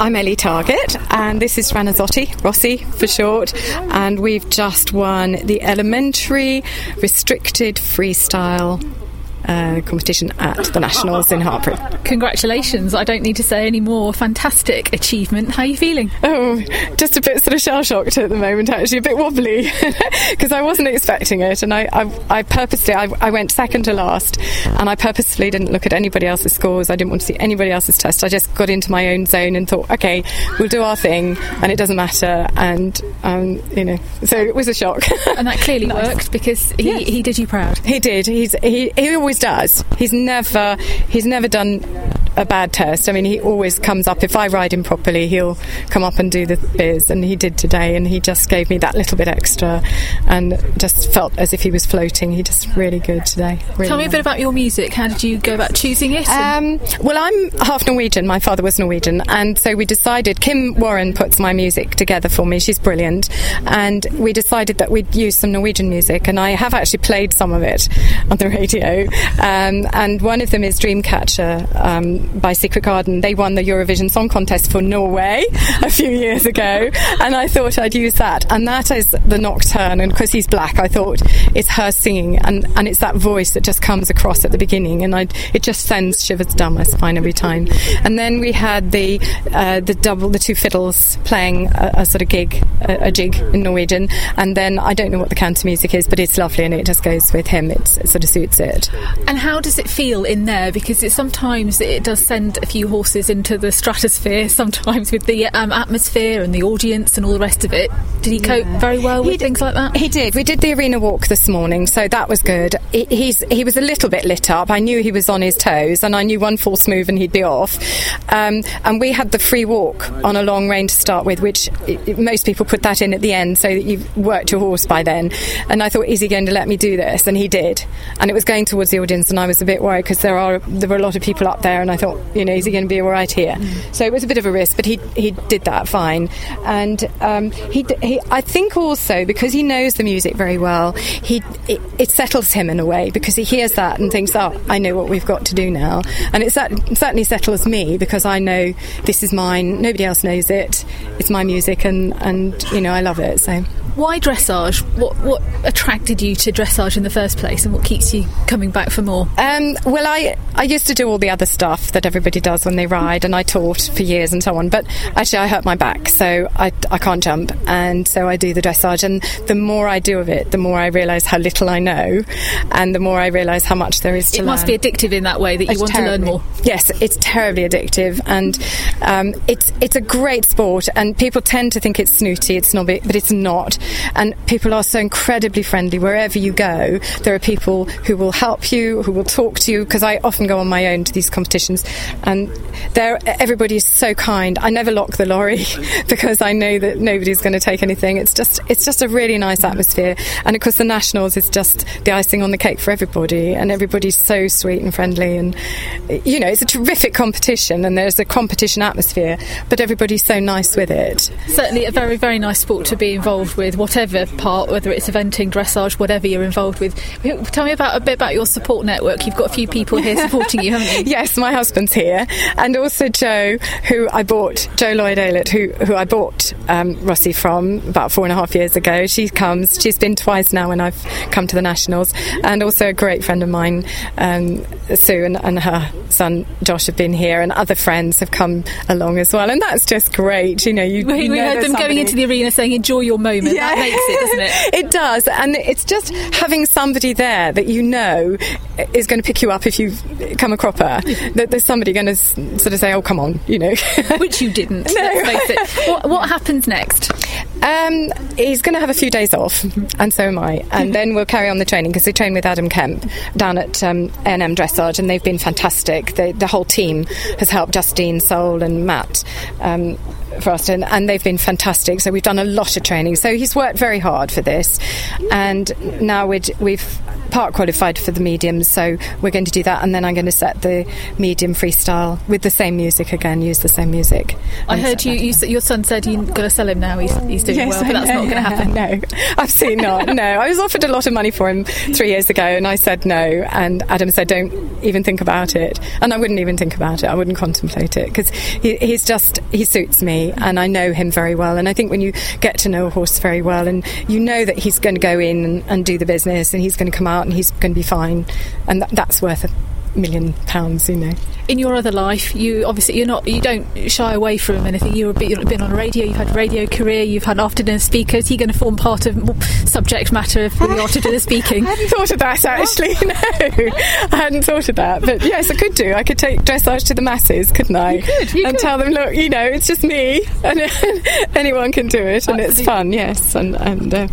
I'm Ellie Target, and this is Ranazotti, Rossi for short, and we've just won the elementary restricted freestyle uh, competition at the Nationals in Hartpury. Congratulations. I don't need to say any more. Fantastic achievement. How are you feeling? Oh, just a bit sort of shell shocked at the moment, actually, a bit wobbly, because I wasn't expecting it. And I, I, I purposely, I, I, went second to last, and I purposely didn't look at anybody else's scores. I didn't want to see anybody else's test. I just got into my own zone and thought, okay, we'll do our thing, and it doesn't matter. And, um, you know, so it was a shock. and that clearly nice. worked because he, yes. he did you proud. He did. He's, he, he always always does. He's never he's never done a bad test. I mean, he always comes up. If I ride him properly, he'll come up and do the biz, and he did today. And he just gave me that little bit extra, and just felt as if he was floating. He just really good today. Really Tell me a bit about your music. How did you go about choosing it? Um, well, I'm half Norwegian. My father was Norwegian, and so we decided. Kim Warren puts my music together for me. She's brilliant, and we decided that we'd use some Norwegian music, and I have actually played some of it on the radio. Um, and one of them is Dreamcatcher. Um, by Secret Garden. They won the Eurovision Song Contest for Norway a few years ago, and I thought I'd use that. And that is the Nocturne, and because he's black, I thought it's her singing, and, and it's that voice that just comes across at the beginning, and I, it just sends shivers down my spine every time. And then we had the uh, the double, the two fiddles playing a, a sort of gig, a, a, jig in Norwegian, and then I don't know what the counter music is, but it's lovely, and it just goes with him. It's, it sort of suits it. And how does it feel in there? Because it sometimes it does send a few horses into the stratosphere sometimes with the um, atmosphere and the audience and all the rest of it. Did he cope yeah. very well with he things like that? He did. We did the arena walk this morning, so that was good. He, he's he was a little bit lit up. I knew he was on his toes, and I knew one false move and he'd be off. Um, and we had the free walk on a long rein to start with, which it, most people put that in at the end so that you've worked your horse by then. And I thought, is he going to let me do this? And he did. And it was going towards the audience, and I was a bit worried because there are there were a lot of people up there, and I thought, you know, is he going to be all right here? Mm. So it was a bit of a risk, but he he did that fine, and um, he, he I think also because he knows the music very well, he it, it, settles him in a way because he hears that and thinks, oh, I know what we've got to do now, and it certainly settles me because I know this is mine, nobody else knows it, it's my music, and and you know I love it so. Why dressage? What what attracted you to dressage in the first place, and what keeps you coming back for more? Um, well, I I used to do all the other stuff that everybody does when they ride, and I taught for years and so on. But actually, I hurt my back, so I, I can't jump, and so I do the dressage. And the more I do of it, the more I realise how little I know, and the more I realise how much there is to it learn. It must be addictive in that way that you it's want terribly, to learn more. Yes, it's terribly addictive, and um, it's it's a great sport. And people tend to think it's snooty, it's snobby, but it's not and people are so incredibly friendly wherever you go. There are people who will help you, who will talk to you, because I often go on my own to these competitions, and there everybody is so kind. I never lock the lorry because I know that nobody's going to take anything. It's just it's just a really nice atmosphere, and of course the nationals is just the icing on the cake for everybody, and everybody's so sweet and friendly, and you know it's a terrific competition, and there's a competition atmosphere, but everybody's so nice with it. Certainly, a very very nice sport to be involved with, whatever part, whether it's eventing, dressage, whatever you're involved with. Tell me about a bit about your support network. You've got a few people here supporting you, haven't you? yes, my husband's here, and also Joe, who I bought, Joe Lloyd Aylett, who who I bought um, Rossi from about four and a half years ago. She comes. She's been twice now when I've come to the nationals, and also a great friend of mine, um, Sue, and, and her son Josh have been here, and other friends have come along as well, and that's just great. You know, you, we, you we heard them somebody. going into the arena saying, "Enjoy your moment." Yeah. That makes it, doesn't it? it does, and it's just having somebody there that you know is going to pick you up if you come a cropper. That there's somebody going to sort of say, "Oh, come on," you know, which you didn't. No. Let's face it. What, what happens next? Um, he's going to have a few days off, and so am I. And then we'll carry on the training because we train with Adam Kemp down at um, Dressage, and they've been fantastic. The, the whole team has helped Justine Soul and Matt. Um, for us, and, and they've been fantastic. So we've done a lot of training. So he's worked very hard for this, and now we'd, we've part qualified for the mediums, so we're going to do that, and then I'm going to set the medium freestyle with the same music again, use the same music. I heard you, you, your son said you're going to sell him now. He's, he's doing yes, well, but that's not going to happen. No, absolutely not. No, I was offered a lot of money for him three years ago, and I said no. And Adam said, "Don't even think about it." And I wouldn't even think about it. I wouldn't contemplate it because he, he's just he suits me, and I know him very well. And I think when you get to know a horse very well, and you know that he's going to go in and, and do the business, and he's going to come out, and he's going to be fine, and that, that's worth a million pounds, you know. In your other life, you obviously you're not you don't shy away from anything. You've been on radio, you've had a radio career, you've had after dinner speakers. Are you going to form part of subject matter of the after dinner speaking? I hadn't thought of that actually. No, I hadn't thought of that. But yes, I could do. I could take dressage to the masses, couldn't I? You could. You and could. tell them, look, you know, it's just me, and anyone can do it, and Absolutely. it's fun. Yes, and and. Uh,